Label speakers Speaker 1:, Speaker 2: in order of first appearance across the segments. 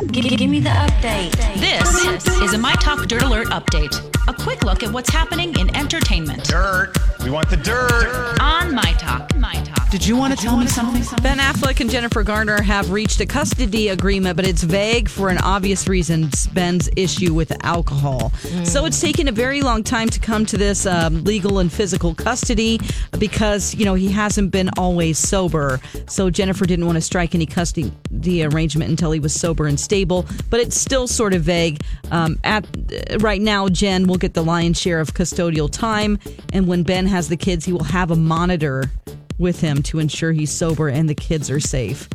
Speaker 1: Give, give me the update.
Speaker 2: This is a My Talk Dirt Alert update. A quick look at what's happening in entertainment.
Speaker 3: Dirt. We want the dirt.
Speaker 2: On My Talk. My Talk.
Speaker 4: Did you want to tell me something? Ben Affleck and Jennifer Garner have reached a custody agreement, but it's vague for an obvious reason Ben's issue with alcohol. So it's taken a very long time to come to this um, legal and physical custody because, you know, he hasn't been always sober. So Jennifer didn't want to strike any custody arrangement until he was sober and stable, but it's still sort of vague. Um, at Right now, Jen will get the lion's share of custodial time. And when Ben has the kids, he will have a monitor with him to ensure he's sober and the kids are safe.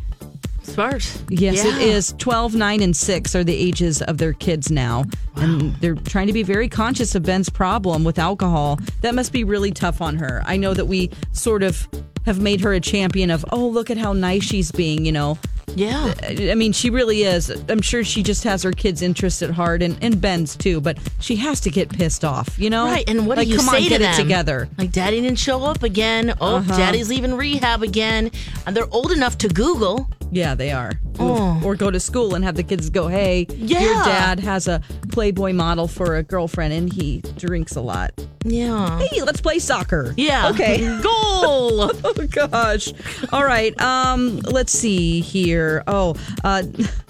Speaker 5: Smart.
Speaker 4: Yes,
Speaker 5: Yeah.
Speaker 4: it is. 12, 9, and 6 are the ages of their kids now. And they're trying to be very conscious of Ben's problem with alcohol. That must be really tough on her. I know that we sort of have made her a champion of, oh, look at how nice she's being, you know.
Speaker 5: Yeah.
Speaker 4: I mean, she really is. I'm sure she just has her kids' interest at heart and, and Ben's too, but she has to get pissed off, you know?
Speaker 5: Right, and what
Speaker 4: like,
Speaker 5: do you
Speaker 4: come
Speaker 5: say
Speaker 4: on,
Speaker 5: to
Speaker 4: get
Speaker 5: them?
Speaker 4: it together.
Speaker 5: Like, Daddy didn't show up again. Oh,
Speaker 4: Uh-huh.
Speaker 5: Daddy's leaving rehab again. And they're old enough to Google.
Speaker 4: Yeah, they are.
Speaker 5: Oh.
Speaker 4: Or go to school and have the kids go, hey,
Speaker 5: yeah.
Speaker 4: your dad has a Playboy model for a girlfriend and he drinks a lot.
Speaker 5: Yeah.
Speaker 4: Hey, let's play soccer.
Speaker 5: Yeah.
Speaker 4: Okay.
Speaker 5: Goal.
Speaker 4: oh gosh. All right. Um, let's see here. Oh, uh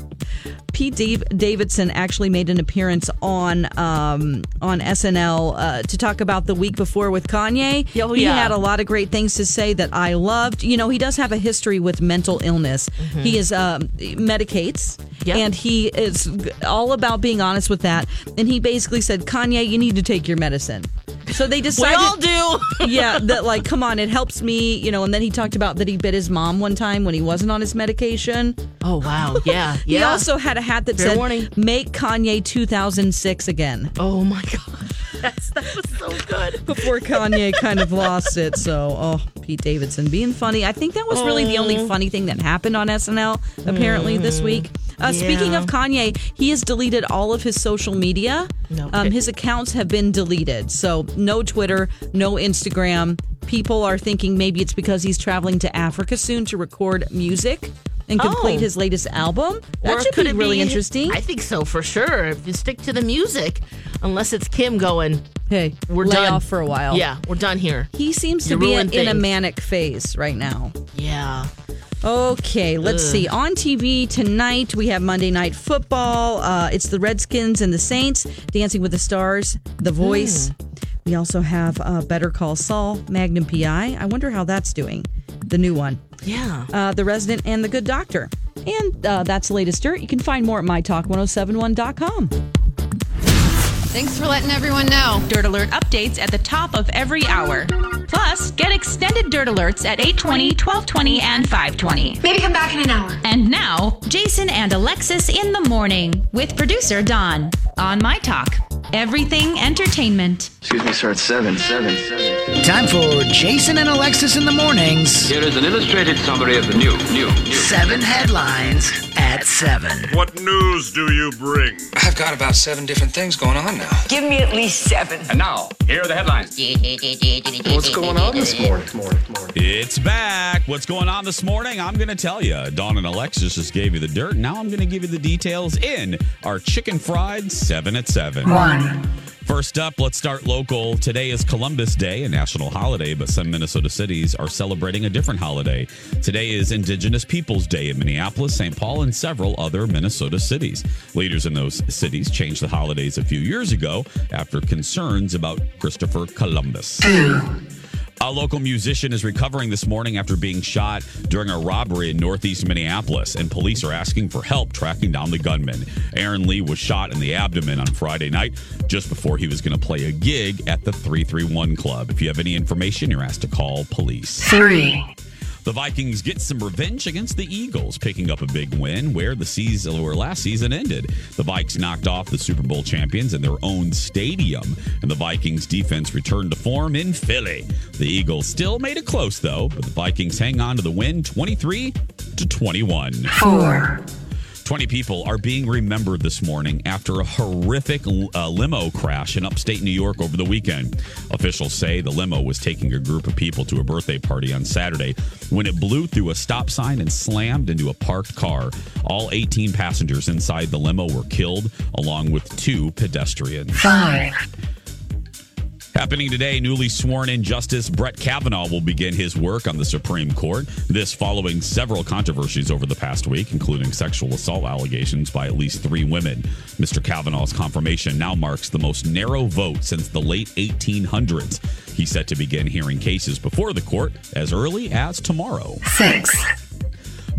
Speaker 4: Pete Dave- Davidson actually made an appearance on um, on SNL uh, to talk about the week before with Kanye.
Speaker 5: Oh,
Speaker 4: he had a lot of great things to say that I loved. You know, he does have a history with mental illness. He is um, medicates,
Speaker 5: Yep.
Speaker 4: and he is all about being honest with that. And he basically said, Kanye, you need to take your medicine. So they decided.
Speaker 5: we all do.
Speaker 4: yeah, that like, come on, it helps me, you know. And then he talked about that he bit his mom one time when he wasn't on his medication.
Speaker 5: oh, wow. Yeah. Yeah.
Speaker 4: He also had a hat that
Speaker 5: Fair
Speaker 4: said
Speaker 5: warning.
Speaker 4: "Make Kanye 2006 again."
Speaker 5: oh, my gosh. Yes, that was so good.
Speaker 4: Before Kanye kind of lost it, so oh, Pete Davidson being funny. I think that was really the only funny thing that happened on SNL apparently this week. Uh, Speaking of Kanye, he has deleted all of his social media.
Speaker 5: No
Speaker 4: Um, his accounts have been deleted, so no Twitter, no Instagram. People are thinking maybe it's because he's traveling to Africa soon to record music and complete
Speaker 5: Oh.
Speaker 4: his latest album. That
Speaker 5: Or
Speaker 4: should
Speaker 5: could
Speaker 4: be really interesting.
Speaker 5: I think so for sure. If you stick to the music, unless it's Kim going,
Speaker 4: hey,
Speaker 5: we're
Speaker 4: lay
Speaker 5: done
Speaker 4: off for a while.
Speaker 5: Yeah, we're done here.
Speaker 4: He seems to be
Speaker 5: ruined
Speaker 4: in a manic phase right now.
Speaker 5: Yeah.
Speaker 4: Okay, let's see. On TV tonight, we have Monday Night Football. Uh, it's the Redskins and the Saints, Dancing with the Stars, The Voice. We also have uh, Better Call Saul, Magnum PI. I wonder how that's doing, the new one.
Speaker 5: Yeah.
Speaker 4: Uh, the Resident and The Good Doctor. And uh, that's the latest dirt. You can find more at mytalk1071.com.
Speaker 6: Thanks for letting everyone know.
Speaker 2: Dirt Alert updates at the top of every hour. Plus, get extended Dirt Alerts at 820, 1220, and 520.
Speaker 6: Maybe come back in an hour.
Speaker 2: And now, Jason and Alexis in the morning with producer Don on My Talk. Everything entertainment.
Speaker 7: Excuse me, sir. It's seven, seven, seven.
Speaker 8: Time for Jason and Alexis in the mornings.
Speaker 7: Here is an illustrated summary of the new, new, new.
Speaker 8: Seven headlines at seven.
Speaker 3: What news do you bring?
Speaker 9: I've got about seven different things going on now.
Speaker 1: Give me at least seven.
Speaker 7: And now, here are the headlines.
Speaker 9: What's going on this morning? morning, morning?
Speaker 10: It's back. What's going on this morning? I'm going to tell you. Dawn and Alexis just gave you the dirt. Now I'm going to give you the details in our chicken fried 7 at 7.
Speaker 8: One.
Speaker 10: First up, let's start local. Today is Columbus Day, a national holiday, but some Minnesota cities are celebrating a different holiday. Today is Indigenous Peoples Day in Minneapolis, St. Paul, and several other Minnesota cities. Leaders in those cities changed the holidays a few years ago after concerns about Christopher Columbus. A local musician is recovering this morning after being shot during a robbery in northeast Minneapolis, and police are asking for help tracking down the gunman. Aaron Lee was shot in the abdomen on Friday night just before he was going to play a gig at the 331 Club. If you have any information, you're asked to call police.
Speaker 6: Three.
Speaker 10: The Vikings get some revenge against the Eagles, picking up a big win where the season where last season ended. The Vikes knocked off the Super Bowl champions in their own stadium, and the Vikings defense returned to form in Philly. The Eagles still made it close though, but the Vikings hang on to the win 23 to 21.
Speaker 6: Four.
Speaker 10: 20 people are being remembered this morning after a horrific uh, limo crash in upstate New York over the weekend. Officials say the limo was taking a group of people to a birthday party on Saturday when it blew through a stop sign and slammed into a parked car. All 18 passengers inside the limo were killed, along with two pedestrians.
Speaker 6: Five.
Speaker 10: Happening today, newly sworn in Justice Brett Kavanaugh will begin his work on the Supreme Court. This following several controversies over the past week, including sexual assault allegations by at least three women. Mr. Kavanaugh's confirmation now marks the most narrow vote since the late 1800s. He's set to begin hearing cases before the court as early as tomorrow.
Speaker 6: Six.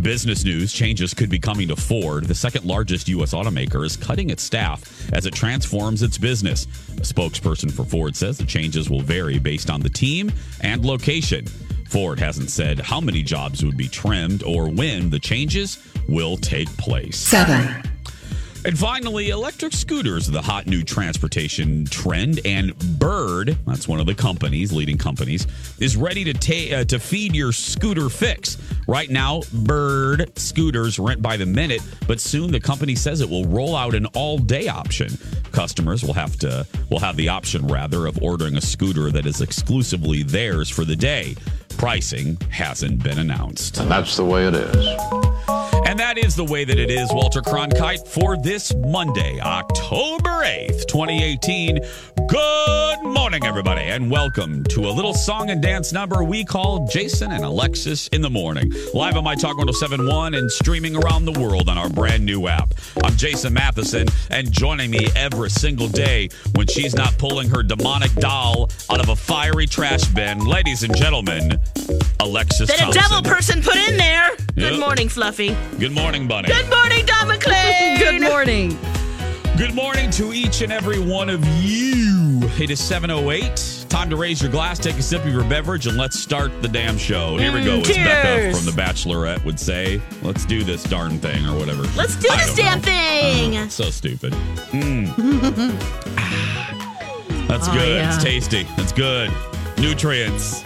Speaker 10: Business news changes could be coming to Ford. The second largest U.S. automaker is cutting its staff as it transforms its business. A spokesperson for Ford says the changes will vary based on the team and location. Ford hasn't said how many jobs would be trimmed or when the changes will take place.
Speaker 6: Seven.
Speaker 10: And finally, electric scooters, the hot new transportation trend. And Bird, that's one of the companies, leading companies, is ready to ta- uh, to feed your scooter fix. Right now, Bird scooters rent by the minute, but soon the company says it will roll out an all-day option. Customers will have to will have the option rather of ordering a scooter that is exclusively theirs for the day. Pricing hasn't been announced.
Speaker 9: And that's the way it is.
Speaker 10: And that is the way that it is, Walter Cronkite, for this Monday, October 8th, 2018. Good morning, everybody, and welcome to a little song and dance number we call Jason and Alexis in the Morning. Live on My Talk 1071 and streaming around the world on our brand new app. I'm Jason Matheson, and joining me every single day when she's not pulling her demonic doll out of a fiery trash bin, ladies and gentlemen, Alexis
Speaker 5: That a devil person put in there. Good
Speaker 10: Yep.
Speaker 5: morning, Fluffy.
Speaker 10: Good morning, Bunny.
Speaker 5: Good morning, Don McClain.
Speaker 4: Good morning.
Speaker 10: Good morning to each and every one of you. It is 7.08. Time to raise your glass, take a sip of your beverage, and let's start the damn show. Here we go.
Speaker 5: Mm,
Speaker 10: As Becca from The Bachelorette would say, let's do this darn thing or whatever.
Speaker 5: Let's do
Speaker 10: I
Speaker 5: this damn
Speaker 10: know.
Speaker 5: thing.
Speaker 10: Uh, so stupid. Mm. That's
Speaker 5: Oh,
Speaker 10: good.
Speaker 5: yeah.
Speaker 10: It's tasty. That's good. Nutrients.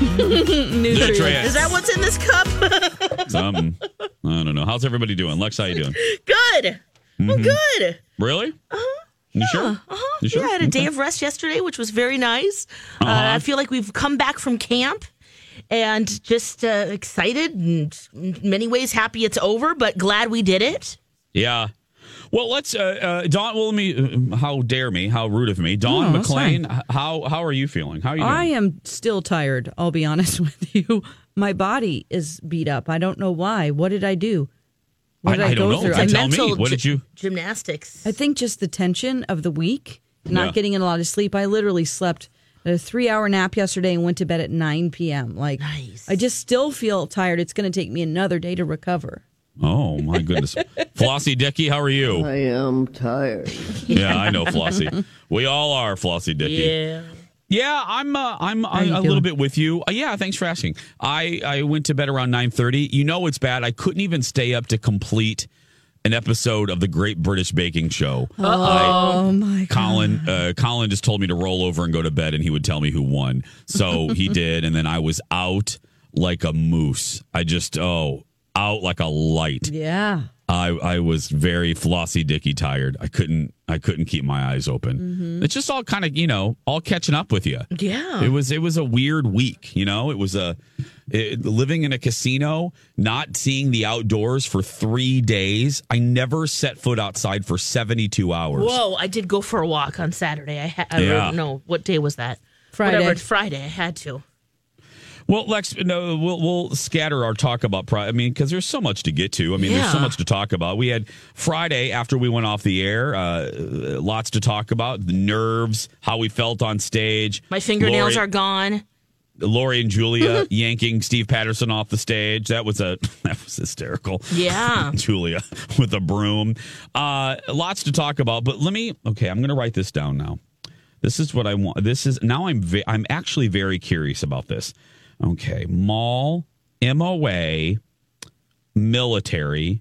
Speaker 5: Nutrients. Is that what's in this cup?
Speaker 10: Some. I don't know. How's everybody doing? Lex, how you doing?
Speaker 5: good. Well,
Speaker 10: Mhm.
Speaker 5: good.
Speaker 10: Really? You sure?
Speaker 5: Uh-huh.
Speaker 10: You sure?
Speaker 5: Yeah, I had a day of rest yesterday, which was very nice. Uh,
Speaker 10: Uh-huh.
Speaker 5: I feel like we've come back from camp and just uh, excited and in many ways happy it's over, but glad we did it.
Speaker 10: Yeah. Well, let's, uh, uh, Dawn, well, let me, uh, how dare me, how rude of me. Don
Speaker 4: No,
Speaker 10: McLean, how, how are you feeling? How are you doing?
Speaker 4: I am still tired. I'll be honest with you. My body is beat up. I don't know why. What did I do? What
Speaker 10: I-
Speaker 4: did I,
Speaker 10: I don't
Speaker 4: go
Speaker 10: know.
Speaker 4: through? I
Speaker 10: tell me.
Speaker 4: mental
Speaker 10: What did you-
Speaker 5: Gymnastics.
Speaker 4: I think just the tension of the week, not
Speaker 10: Yeah.
Speaker 4: getting in a lot of sleep. I literally slept a three hour nap yesterday and went to bed at 9 p.m. Like, I just still feel tired. It's going to take me another day to recover.
Speaker 10: Oh, my goodness. Flossie Dicky, how are you?
Speaker 11: I am tired.
Speaker 10: Yeah, I know, Flossie. we all are, Flossie Dicky.
Speaker 5: Yeah.
Speaker 10: Yeah, I'm. Uh, I'm a,
Speaker 4: you
Speaker 10: a little bit with you. Uh, yeah, thanks for asking. I I went to bed around nine thirty. You know it's bad. I couldn't even stay up to complete an episode of the Great British Baking Show.
Speaker 4: Oh, my God.
Speaker 10: Colin uh, Colin just told me to roll over and go to bed, and he would tell me who won. So he did, and then I was out like a moose. I just oh out like a light.
Speaker 4: Yeah.
Speaker 10: I I was very flossy dicky tired. I couldn't I couldn't keep my eyes open.
Speaker 5: Mm-hmm.
Speaker 10: It's just all kind of you know all catching up with you.
Speaker 5: Yeah.
Speaker 10: It was it was a weird week. You know, it was a it, living in a casino, not seeing the outdoors for three days. I never set foot outside for seventy two hours.
Speaker 5: Whoa, I did go for a walk on Saturday. I, ha- I
Speaker 10: Yeah.
Speaker 5: don't know what day was that.
Speaker 4: Friday.
Speaker 5: Whatever, Friday. I had to.
Speaker 10: Well, Lex, no, we'll we'll scatter our talk about. Pri- I mean, because there's so much to get to. I mean, there's so much to talk about. We had Friday after we went off the air. Uh, lots to talk about. The nerves, how we felt on stage.
Speaker 5: My fingernails
Speaker 10: Lori,
Speaker 5: are gone.
Speaker 10: Lori and Julia yanking Steve Patterson off the stage. That was a that was hysterical.
Speaker 5: Yeah.
Speaker 10: Julia with a broom. Uh, lots to talk about. But let me. Okay, I'm going to write this down now. This is what I want. This is now. I'm ve- I'm actually very curious about this. Okay, mall, MOA, military.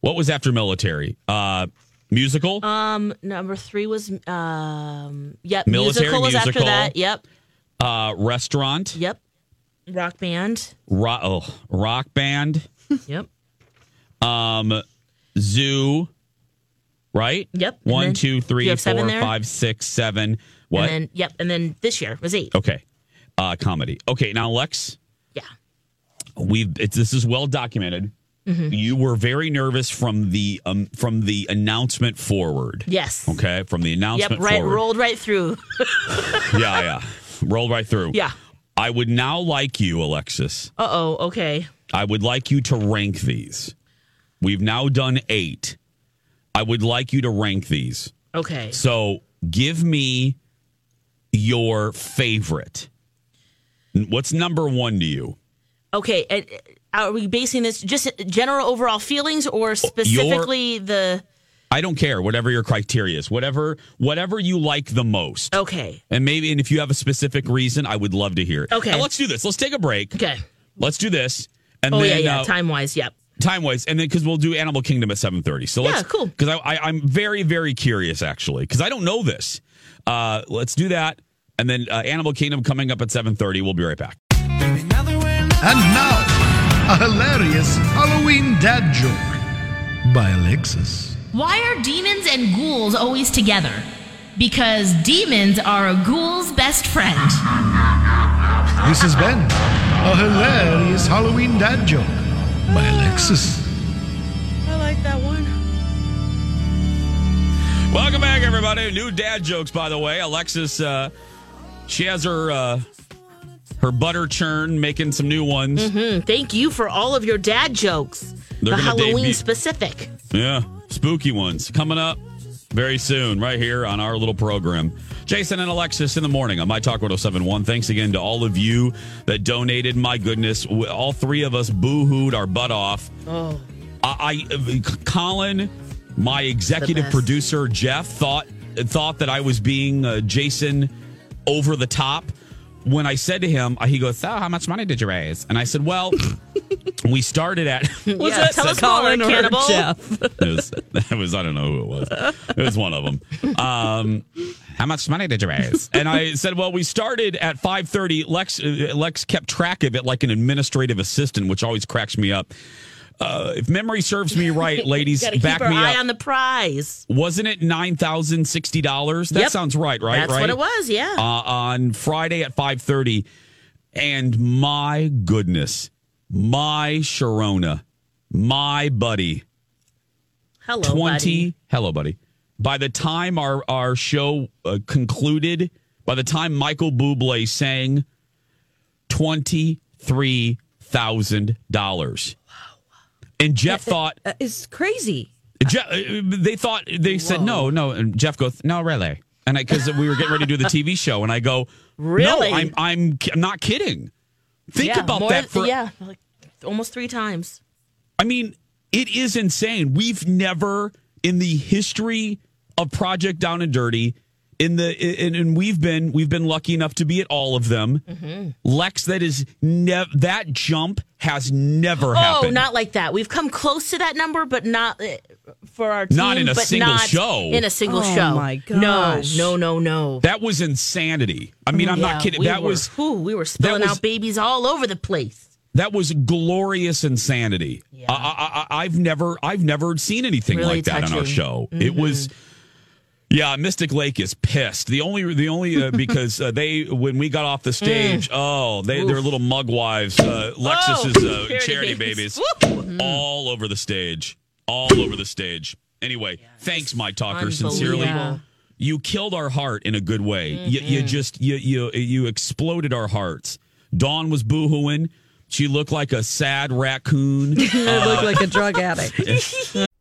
Speaker 10: What was after military? Uh, musical.
Speaker 5: Um, number three was um, yep.
Speaker 10: Military
Speaker 5: musical was after that. Yep,
Speaker 10: Uh, restaurant.
Speaker 5: yep. Rock band.
Speaker 10: Ro- oh, rock band.
Speaker 5: Yep.
Speaker 10: Um, zoo. Right.
Speaker 5: Yep,
Speaker 10: One,
Speaker 5: then-
Speaker 10: two, three,
Speaker 5: you have seven
Speaker 10: four, five, six, seven. What?
Speaker 5: And then yep, and then this year was eight.
Speaker 10: okay. Uh, comedy. Okay. Now, Lex.
Speaker 5: Yeah.
Speaker 10: we've it's, this is well documented.
Speaker 5: Mm-hmm.
Speaker 10: You were very nervous from the um, from the announcement forward.
Speaker 5: Yes.
Speaker 10: Okay, from the announcement. Yep.
Speaker 5: Right.
Speaker 10: forward.
Speaker 5: Rolled right through.
Speaker 10: Yeah, yeah. Rolled right through.
Speaker 5: yeah.
Speaker 10: I would now like you, Alexis.
Speaker 5: Uh oh. Okay.
Speaker 10: I would like you to rank these. We've now done eight. I would like you to rank these.
Speaker 5: Okay.
Speaker 10: So give me your favorite. What's number one to you?
Speaker 5: Okay. Uh, are we basing this just general overall feelings or specifically the?
Speaker 10: I don't care. Whatever your criteria is, whatever whatever you like the most.
Speaker 5: Okay.
Speaker 10: And maybe, and if you have a specific reason, I would love to hear it.
Speaker 5: Okay.
Speaker 10: Let's do this. Let's take a break.
Speaker 5: Okay.
Speaker 10: Let's do this. And
Speaker 5: Oh
Speaker 10: then,
Speaker 5: yeah, yeah.
Speaker 10: uh,
Speaker 5: Time wise, yep.
Speaker 10: time wise, and then because we'll do Animal Kingdom at seven thirty. So
Speaker 5: Yeah,
Speaker 10: let's
Speaker 5: cool.
Speaker 10: Because I, I, I'm very, very curious actually because I don't know this. Uh, let's do that, and then uh, Animal Kingdom coming up at seven thirty. We'll be right back.
Speaker 8: And now, a hilarious Halloween dad joke by Alexis.
Speaker 11: Why are demons and ghouls always together? Because demons are a ghoul's best friend.
Speaker 8: This has been a hilarious Halloween dad joke by Alexis.
Speaker 5: I like that one.
Speaker 10: Welcome back, everybody. New dad jokes, by the way. Alexis, uh, she has her uh, her butter churn, making some new ones.
Speaker 5: hmm Thank you for all of your dad jokes.
Speaker 10: They're
Speaker 5: the Halloween
Speaker 10: debut-
Speaker 5: specific.
Speaker 10: Yeah, spooky ones coming up very soon, right here on our little program. Jason and Alexis in the morning on My Talk 1071. Thanks again to all of you that donated. My goodness, all three of us boo hooed our butt off.
Speaker 5: Oh.
Speaker 10: I, I Colin, my executive producer Jeff thought thought that I was being uh, Jason over the top. When I said to him, he goes, "So, how much money did you raise?" And I said, "Well, we started at
Speaker 5: Was Yeah, it tell us
Speaker 4: Colin or
Speaker 5: Cannibal.
Speaker 4: Jeff?
Speaker 10: it was, it was I don't know who it was. It was one of them. Um, how much money did you raise? And I said, well, we started at five thirty. Lex uh, Lex kept track of it like an administrative assistant, which always cracks me up. Uh, if memory serves me right, ladies,
Speaker 5: Got to keep
Speaker 10: back me
Speaker 5: eye
Speaker 10: up.
Speaker 5: on the prize.
Speaker 10: Wasn't it nine thousand sixty dollars? That
Speaker 5: Yep.
Speaker 10: sounds right, right?
Speaker 5: That's
Speaker 10: right.
Speaker 5: what it was. Yeah.
Speaker 10: Uh, on Friday at five thirty, and my goodness, my Sharona, my buddy,
Speaker 5: Hello,
Speaker 10: 20
Speaker 5: buddy.
Speaker 10: hello buddy by the time our our show uh, concluded by the time michael bublé sang $23000 and jeff thought
Speaker 4: it's crazy.
Speaker 10: jeff, uh, they thought they said no no and jeff goes no really and I because we were getting ready to do the tv show and i go
Speaker 5: Really?
Speaker 10: no i'm i'm, I'm not kidding think
Speaker 5: Yeah,
Speaker 10: about
Speaker 5: more
Speaker 10: that for
Speaker 5: yeah, like almost three times.
Speaker 10: I mean, it is insane. We've never in the history of Project Down and Dirty, in the and, and we've been we've been lucky enough to be at all of them.
Speaker 5: Mm-hmm.
Speaker 10: Lex, that is never that jump has never happened.
Speaker 5: Oh,
Speaker 10: happened.
Speaker 5: not like that. We've come close to that number, but not uh, for our team.
Speaker 10: Not in a
Speaker 5: but
Speaker 10: single show.
Speaker 5: In a single
Speaker 4: Oh,
Speaker 5: show.
Speaker 4: my
Speaker 5: No,
Speaker 4: gosh.
Speaker 5: no, no, no. no.
Speaker 10: that was insanity. I mean, I'm
Speaker 5: Yeah,
Speaker 10: not kidding.
Speaker 5: we
Speaker 10: that
Speaker 5: were-
Speaker 10: was
Speaker 5: whew, we were spilling
Speaker 10: was-
Speaker 5: out babies all over the place.
Speaker 10: That was glorious insanity. I, I, I, I've never, I've never seen anything
Speaker 5: Really
Speaker 10: like that on our
Speaker 5: touching.
Speaker 10: show. It was, yeah. Mystic Lake is pissed. The only, the only uh, because uh, they when we got off the stage, oh, they they're little mug wives. Uh, Lexus's uh,
Speaker 5: charity
Speaker 10: charity
Speaker 5: babies.
Speaker 10: babies, all over the stage, all over the stage. Anyway, thanks, my talker. Sincerely, you killed our heart in a good way. You, you
Speaker 5: Mm-hmm.
Speaker 10: just you you you exploded our hearts. Dawn was boohooing. She looked like a sad raccoon.
Speaker 4: I look like a drug addict.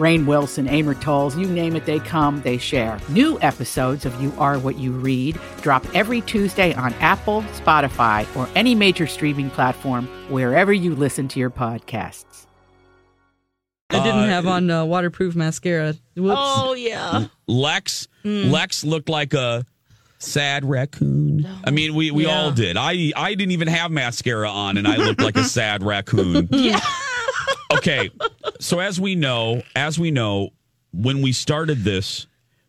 Speaker 12: Rainn Wilson, Amor Towles, you name it, they come, they share. New episodes of You Are What You Read drop every Tuesday on Apple, Spotify, or any major streaming platform wherever you listen to your podcasts.
Speaker 4: I didn't have on uh, waterproof mascara. Whoops.
Speaker 5: Oh yeah.
Speaker 10: Lex
Speaker 5: Mm.
Speaker 10: Lex looked like a sad raccoon. I mean, we we
Speaker 5: Yeah.
Speaker 10: all did. I I didn't even have mascara on, and I looked like a sad raccoon.
Speaker 5: Yeah.
Speaker 10: Okay, so as we know, as we know, when we started this,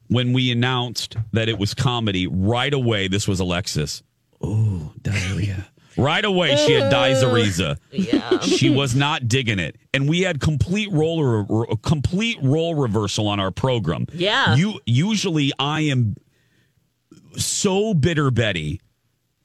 Speaker 10: when we announced that it was comedy, right away this was Alexis. Oh, diarrhea. Right away, she had diarrhea.
Speaker 5: Yeah.
Speaker 10: She was not digging it, and we had complete role re- complete role reversal on our program.
Speaker 5: Yeah.
Speaker 10: you usually I am so bitter, Betty.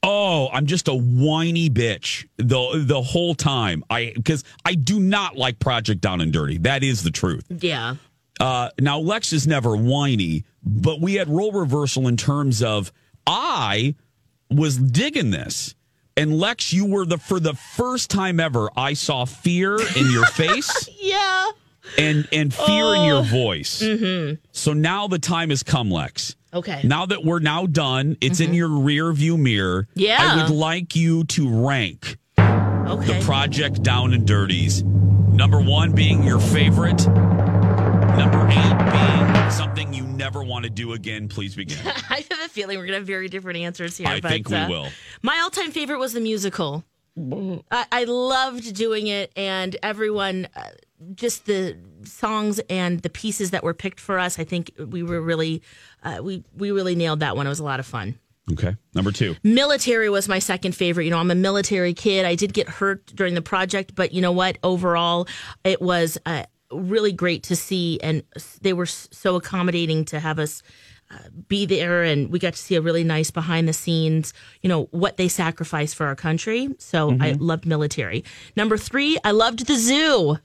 Speaker 10: Oh, I'm just a whiny bitch the the whole time. I because I do not like Project Down and Dirty. That is the truth.
Speaker 5: Yeah.
Speaker 10: Uh, now Lex is never whiny, but we had role reversal in terms of I was digging this. And Lex, you were the for the first time ever, I saw fear in your face
Speaker 5: Yeah.
Speaker 10: and and fear in your
Speaker 5: Oh.
Speaker 10: voice.
Speaker 5: Mm-hmm.
Speaker 10: So now the time has come, Lex.
Speaker 5: Okay.
Speaker 10: Now that we're now done, it's in your rear view mirror.
Speaker 5: Mm-hmm. Yeah.
Speaker 10: I would like you to rank
Speaker 5: Okay.
Speaker 10: the project down and dirties. Number one being your favorite. Number eight being something you never want to do again. Please begin.
Speaker 5: I have a feeling we're gonna have very different answers here.
Speaker 10: I
Speaker 5: but,
Speaker 10: think we
Speaker 5: uh,
Speaker 10: will.
Speaker 5: My all-time favorite was the musical. I, I loved doing it, and everyone, uh, just the songs and the pieces that were picked for us. I think we were really, uh, we we really nailed that one. It was a lot of fun.
Speaker 10: Okay. Number two.
Speaker 5: Military was my second favorite. You know, I'm a military kid. I did get hurt during the project, but you know what? Overall, it was uh, really great to see, and they were so accommodating to have us uh, be there, and we got to see a really nice behind the scenes. You know what they sacrificed for our country. So I
Speaker 10: Mm-hmm.
Speaker 5: loved military. Number three, I loved the zoo.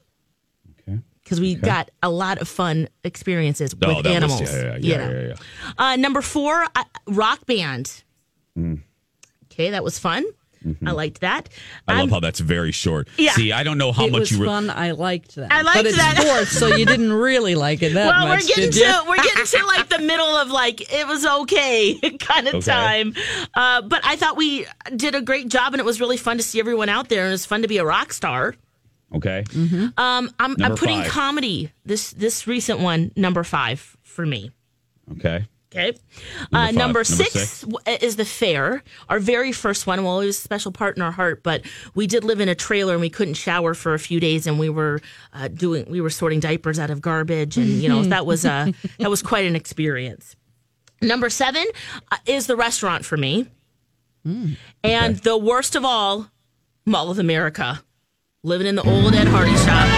Speaker 5: Because we got a lot of fun experiences
Speaker 10: Oh,
Speaker 5: with
Speaker 10: that was-
Speaker 5: animals.
Speaker 10: yeah, yeah,
Speaker 5: you
Speaker 10: yeah,
Speaker 5: know.
Speaker 10: yeah, yeah.
Speaker 5: Uh, number four, uh, rock band.
Speaker 10: Mm.
Speaker 5: Okay, that was fun. I liked that.
Speaker 10: Mm-hmm. I
Speaker 5: I'm-
Speaker 10: love how that's very short.
Speaker 5: Yeah.
Speaker 10: See, I don't know how
Speaker 4: it
Speaker 10: much
Speaker 4: was
Speaker 10: you were.
Speaker 4: fun. I liked that.
Speaker 5: I liked
Speaker 4: but it's
Speaker 5: that.
Speaker 4: fourth, so you didn't really like it that
Speaker 5: well,
Speaker 4: much,
Speaker 5: we're getting
Speaker 4: did
Speaker 5: to we're getting to like the middle of like it was okay kind of
Speaker 10: Okay.
Speaker 5: time. Uh, but I thought we did a great job, and it was really fun to see everyone out there, and it was fun to be a rock star.
Speaker 10: Okay.
Speaker 5: Um, I'm, I'm putting
Speaker 10: five.
Speaker 5: comedy this this recent one number five for me.
Speaker 10: Okay.
Speaker 5: Okay.
Speaker 10: Number
Speaker 5: uh,
Speaker 10: five.
Speaker 5: number
Speaker 10: Number
Speaker 5: six,
Speaker 10: six.
Speaker 5: is the fair. Our very first one. Well, it was a special part in our heart, but we did live in a trailer and we couldn't shower for a few days, and we were uh, doing we were sorting diapers out of garbage, and you know that was a that was quite an experience. Number seven uh, is the restaurant for me, and the worst of all, Mall of America, living in the old Ed Hardy shop.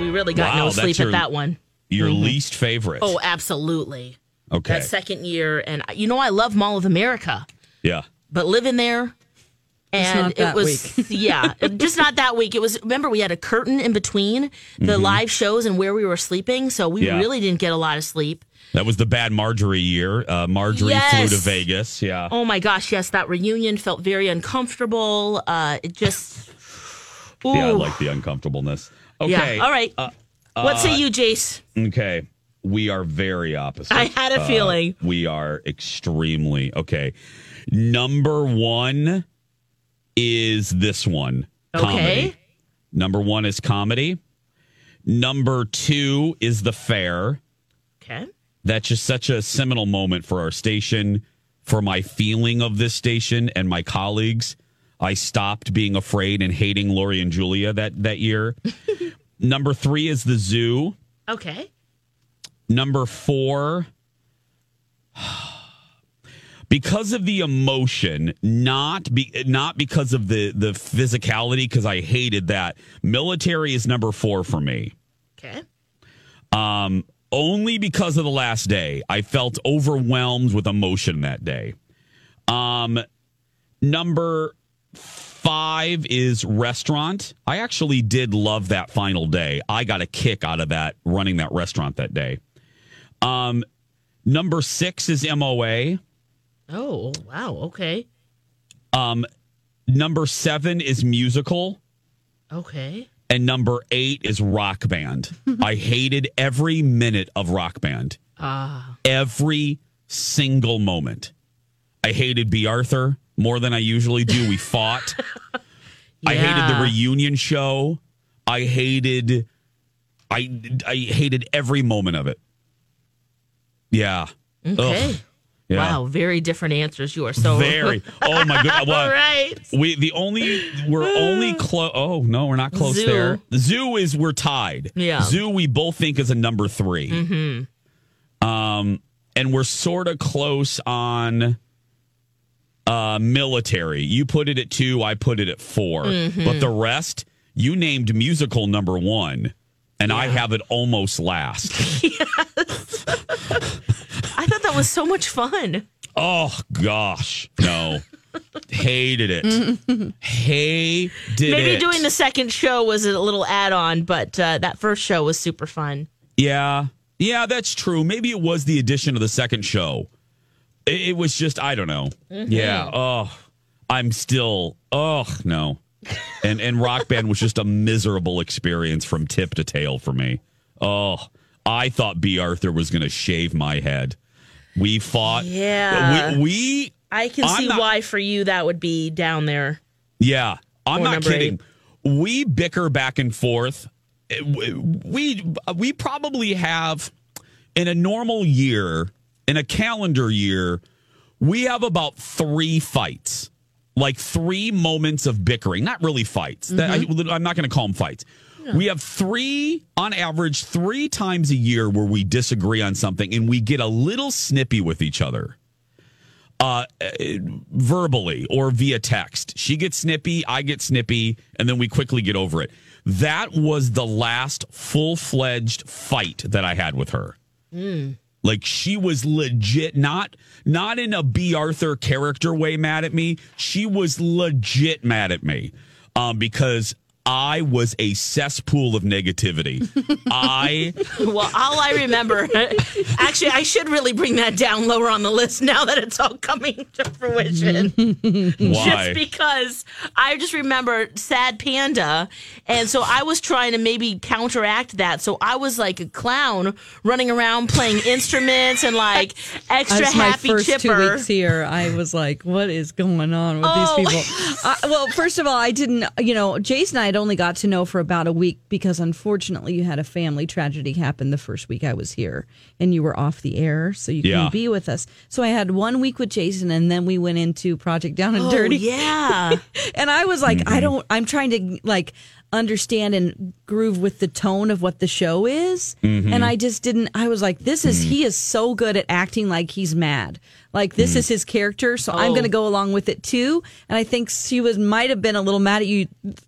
Speaker 5: We really got
Speaker 10: Wow,
Speaker 5: no sleep
Speaker 10: your-
Speaker 5: at that one.
Speaker 10: Your least favorite.
Speaker 5: Oh, absolutely.
Speaker 10: okay.
Speaker 5: That second year, and you know I love Mall of America,
Speaker 10: yeah.
Speaker 5: but living there And it was,
Speaker 4: week.
Speaker 5: yeah, just not that week. It was, remember, we had a curtain in between the
Speaker 10: Mhm.
Speaker 5: live shows and where we were sleeping. So we
Speaker 10: Yeah.
Speaker 5: really didn't get a lot of sleep.
Speaker 10: That was the bad Marjorie year. Uh, Marjorie flew to Vegas. Yeah.
Speaker 5: Oh my gosh, yes, that reunion felt very uncomfortable. Uh, it just, ooh.
Speaker 10: Yeah, I like the uncomfortableness. Okay.
Speaker 5: Yeah, all right.
Speaker 10: Uh,
Speaker 5: what say
Speaker 10: uh,
Speaker 5: you, Jace?
Speaker 10: Okay. We are very opposite.
Speaker 5: I had a
Speaker 10: Uh,
Speaker 5: feeling.
Speaker 10: We are extremely okay. Number one is this one.
Speaker 5: Okay.
Speaker 10: Comedy. Number one is comedy. Number two is the fair.
Speaker 5: Okay.
Speaker 10: That's just such a seminal moment for our station, for my feeling of this station and my colleagues. I stopped being afraid and hating Lori and Julia that that year. Number three is the zoo.
Speaker 5: Okay.
Speaker 10: Number four, because of the emotion, not be not because of the the physicality, because I hated that. Military is number four for me.
Speaker 5: Okay.
Speaker 10: Um, only because of the last day, I felt overwhelmed with emotion that day. Um, number five is restaurant. I actually did love that final day. I got a kick out of that running that restaurant that day. Um, number six is MOA.
Speaker 5: Oh, wow. Okay.
Speaker 10: Um, number seven is musical.
Speaker 5: Okay.
Speaker 10: And number eight is rock band. I hated every minute of rock band.
Speaker 5: Ah.
Speaker 10: Every single moment. I hated B. Arthur more than I usually do. We fought. I hated the reunion show. I hated I I hated every moment of it. Yeah.
Speaker 5: Okay.
Speaker 10: Ugh. Yeah.
Speaker 5: Wow. Very different answers. You are so
Speaker 10: Very. Oh my god. Well,
Speaker 5: All right.
Speaker 10: We the only we're only close. Oh no, we're not close
Speaker 5: Zoo.
Speaker 10: there. The zoo is we're tied.
Speaker 5: Yeah.
Speaker 10: Zoo we both think is a number 3
Speaker 5: Mm-hmm.
Speaker 10: Um, and we're sort of close on uh military. You put it at two. I put it at 4
Speaker 5: Mhm.
Speaker 10: But the rest, you named musical number one, and I have it almost last.
Speaker 5: I thought that was so much fun.
Speaker 10: Oh gosh, no. Hated it. Hated
Speaker 5: Maybe
Speaker 10: it.
Speaker 5: Maybe doing the second show was a little add on, but uh, that first show was super fun.
Speaker 10: Yeah. Yeah, that's true. Maybe it was the addition of the second show. It, it was just, I don't know.
Speaker 5: Mhm.
Speaker 10: Yeah. Oh, I'm still, oh, no. And, and Rock Band was just a miserable experience from tip to tail for me. Oh, I thought B. Arthur was going to shave my head. We fought.
Speaker 5: Yeah.
Speaker 10: We, we
Speaker 5: I can
Speaker 10: I'm
Speaker 5: see
Speaker 10: not-
Speaker 5: why for you that would be down there.
Speaker 10: Yeah, I'm not kidding. We bicker back and forth. Eh, We we probably have in a normal year, in a calendar year, we have about three fights, like three moments of bickering. Not really fights. That- I, I'm not going to call them fights. We have three, on average, three times a year where we disagree on something and we get a little snippy with each other uh, eh, verbally or via text. She gets snippy, I get snippy, and then we quickly get over it. That was the last full fledged fight that I had with her. Like she was legit, not not in a B. Arthur character way mad at me. She was legit mad at me um, because I was a cesspool of negativity. I
Speaker 5: well, all I remember, actually, I should really bring that down lower on the list now that it's all coming to fruition.
Speaker 10: Why?
Speaker 5: Just because I just remember Sad Panda. And so I was trying to maybe counteract that. So I was like a clown running around playing instruments and like extra
Speaker 4: That's my
Speaker 5: happy
Speaker 4: first two
Speaker 5: chipper.
Speaker 4: weeks here. I was like, "What is going on with
Speaker 5: Oh.
Speaker 4: these people?" I, uh, well, first of all, I didn't. You know, Jason, I had only got to know for about a week because unfortunately, you had a family tragedy happen the first week I was here, and you were off the air, so you
Speaker 10: Yeah.
Speaker 4: couldn't be with us. So I had one week with Jason, and then we went into Project Down and
Speaker 5: Oh,
Speaker 4: Dirty.
Speaker 5: yeah.
Speaker 4: and I was like, mm-hmm. I don't. I'm trying to like understand and groove with the tone of what the show is
Speaker 13: Mhm.
Speaker 4: and i just didn't i was like this is he is so good at acting like he's mad like this is his character so i'm
Speaker 5: Oh.
Speaker 4: going to go along with it too and i think she was might have been a little mad at you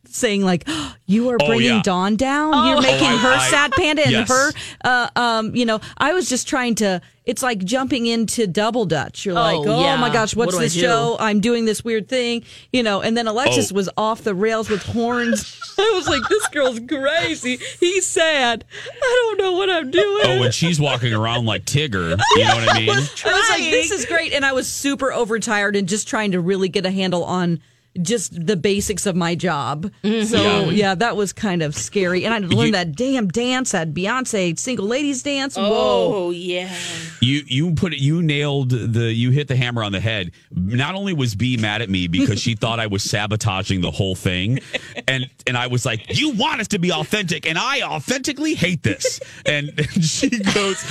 Speaker 4: saying like you are
Speaker 10: Oh,
Speaker 4: bringing
Speaker 10: yeah.
Speaker 4: dawn down you're
Speaker 5: Oh.
Speaker 4: making
Speaker 10: Oh, I-
Speaker 4: her
Speaker 10: I-
Speaker 4: sad panda and
Speaker 10: yes.
Speaker 4: her uh, um you know i was just trying to it's like jumping into double dutch. You're like,
Speaker 5: Oh,
Speaker 4: oh
Speaker 5: yeah.
Speaker 4: my gosh, what's
Speaker 5: do I
Speaker 4: this show? I'm doing this weird thing, you know. And then Alexis
Speaker 10: Oh.
Speaker 4: was off the rails with horns. I was like, this girl's crazy. He's sad. I don't know what I'm doing.
Speaker 10: Oh, and she's walking around like Tigger. You know what I mean?
Speaker 4: I was like, this is great. And I was super overtired and just trying to really get a handle on just the basics of my job. Mm-hmm. So,
Speaker 10: Yeah.
Speaker 4: yeah. that was kind of scary. And I had to learn
Speaker 10: You-
Speaker 4: that damn dance, that Beyonce single ladies dance. Oh, Whoa.
Speaker 5: Oh yeah.
Speaker 10: You you put it. You nailed the. You hit the hammer on the head. Not only was B mad at me because she thought I was sabotaging the whole thing, and and I was like, "You want us to be authentic, and I authentically hate this." And, and she goes,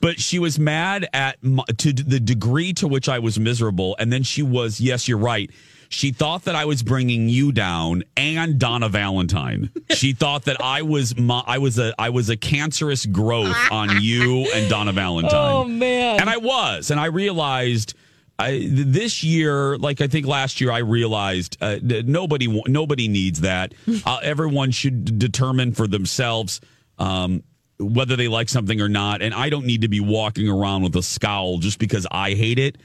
Speaker 10: but she was mad at my, to the degree to which I was miserable, and then she was, "Yes, you're right." She thought that I was bringing you down and Donna Valentine. She thought that I was my, I was a I was a cancerous growth on you and Donna Valentine.
Speaker 4: Oh, man.
Speaker 10: And I was, and I realized. I, this year, like I think last year, I realized uh, nobody nobody needs that. Uh, everyone should determine for themselves um, whether they like something or not. And I don't need to be walking around with a scowl just because I hate it.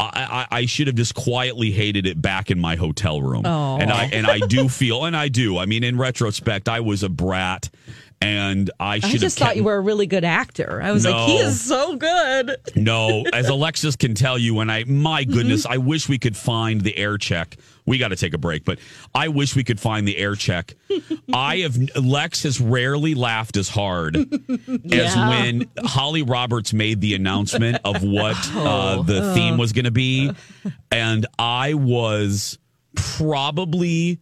Speaker 10: I, I, I should have just quietly hated it back in my hotel room.
Speaker 4: Oh.
Speaker 10: And I and I do feel, and I do. I mean, in retrospect, I was a brat, and I should
Speaker 4: I
Speaker 10: have.
Speaker 4: just thought
Speaker 10: kept-
Speaker 4: you were a really good actor. I was like, he is so good.
Speaker 10: no, as Alexis can tell you, and I, my mm-hmm. goodness, I wish we could find the air check. We got to take a break, but I wish we could find the air check. I have Lex has rarely laughed as hard as when Holly Roberts made the announcement of what uh, the theme was going to be, and I was probably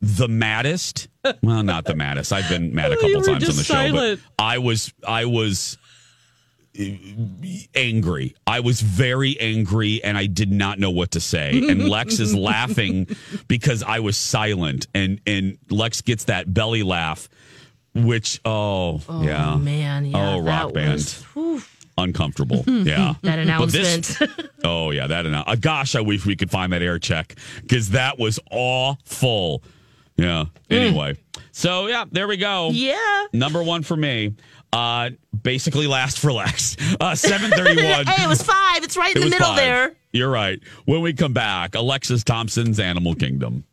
Speaker 10: the maddest. Well, not the maddest. I've been mad a
Speaker 4: Oh,
Speaker 10: couple times on the show, but I was I was angry. I was very angry and I did not know what to say. And Lex is laughing because I was silent and and Lex gets that belly laugh which oh, yeah.
Speaker 5: man, yeah,
Speaker 10: oh, rock
Speaker 5: that
Speaker 10: band.
Speaker 5: was-
Speaker 10: Uncomfortable. Yeah.
Speaker 5: That
Speaker 10: But this-
Speaker 5: announcement.
Speaker 10: oh yeah, that annou- uh, gosh, I wish we could find that air check cuz that was awful. Yeah. Anyway. So yeah, there we go.
Speaker 5: yeah.
Speaker 10: Number 1 for me. Uh basically last for last. Uh 731.
Speaker 5: hey, it was five. It's right
Speaker 10: It
Speaker 5: in the middle
Speaker 10: five.
Speaker 5: there.
Speaker 10: You're right. When we come back, Alexis Thompson's Animal Kingdom.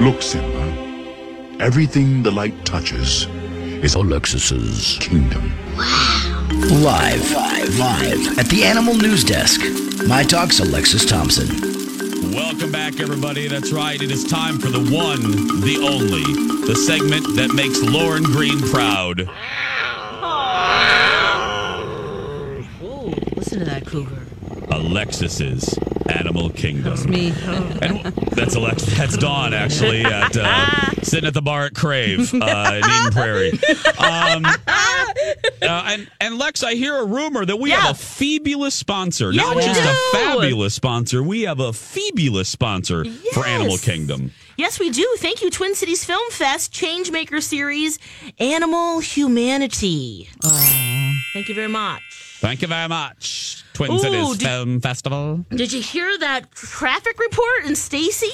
Speaker 13: Look, Simba. Everything the light touches is Alexis's kingdom. Wow.
Speaker 14: Live, live, live at the Animal News Desk. My Talk's Alexis Thompson.
Speaker 10: Welcome back, everybody. That's right. It is time for the one, the only, the segment that makes Lauren Green proud.
Speaker 5: Ooh, listen to that cougar.
Speaker 10: Alexis's Animal Kingdom.
Speaker 4: That's me.
Speaker 10: And that's Alex. That's Dawn actually at uh, sitting at the bar at Crave uh, in Eden Prairie. Um, uh, and and Lex, I hear a rumor that we have a fabulous sponsor,
Speaker 5: Yeah,
Speaker 10: not just a fabulous sponsor. We have a fabulous sponsor for Animal Kingdom.
Speaker 5: Yes, we do. Thank you, Twin Cities Film Fest, Changemaker Series, Animal Humanity. Thank you very much.
Speaker 10: Thank you very much, Twin
Speaker 5: Ooh,
Speaker 10: Cities
Speaker 5: did-
Speaker 10: Film Festival.
Speaker 5: Did you hear that traffic report in Stacy?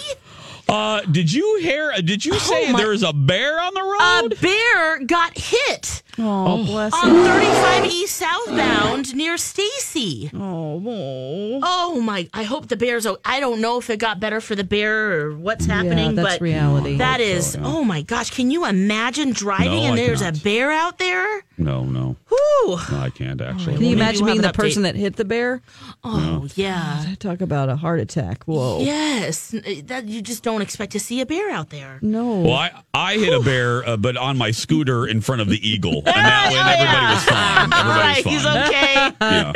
Speaker 10: Uh, did you hear? Did you say
Speaker 5: my-
Speaker 10: there's a bear on the road?
Speaker 5: A bear got hit
Speaker 4: Oh, bless
Speaker 5: on
Speaker 4: him.
Speaker 5: 35 East southbound near Stacy.
Speaker 4: Oh,
Speaker 5: Oh my! I hope the bear's. I don't know if it got better for the bear or what's happening,
Speaker 4: that's
Speaker 5: but
Speaker 4: reality.
Speaker 5: That
Speaker 4: Hope
Speaker 5: is.
Speaker 4: so, yeah.
Speaker 5: Oh my gosh! Can you imagine driving
Speaker 10: No,
Speaker 5: and
Speaker 10: I
Speaker 5: there's
Speaker 10: cannot.
Speaker 5: a bear out there?
Speaker 10: no, no,
Speaker 5: Whoo!
Speaker 10: no, I can't actually.
Speaker 4: Can you imagine
Speaker 5: we'll
Speaker 4: being the
Speaker 5: have an
Speaker 4: person that hit the bear?
Speaker 5: Oh yeah.
Speaker 4: Talk about a heart attack. Whoa.
Speaker 5: Yes, that you just don't expect to see a bear out there.
Speaker 4: No.
Speaker 10: Well, I, I hit a bear, uh, but on my scooter in front of the eagle, and that way everybody was fine. Everybody was
Speaker 5: He's
Speaker 10: fine.
Speaker 5: okay.
Speaker 10: Yeah.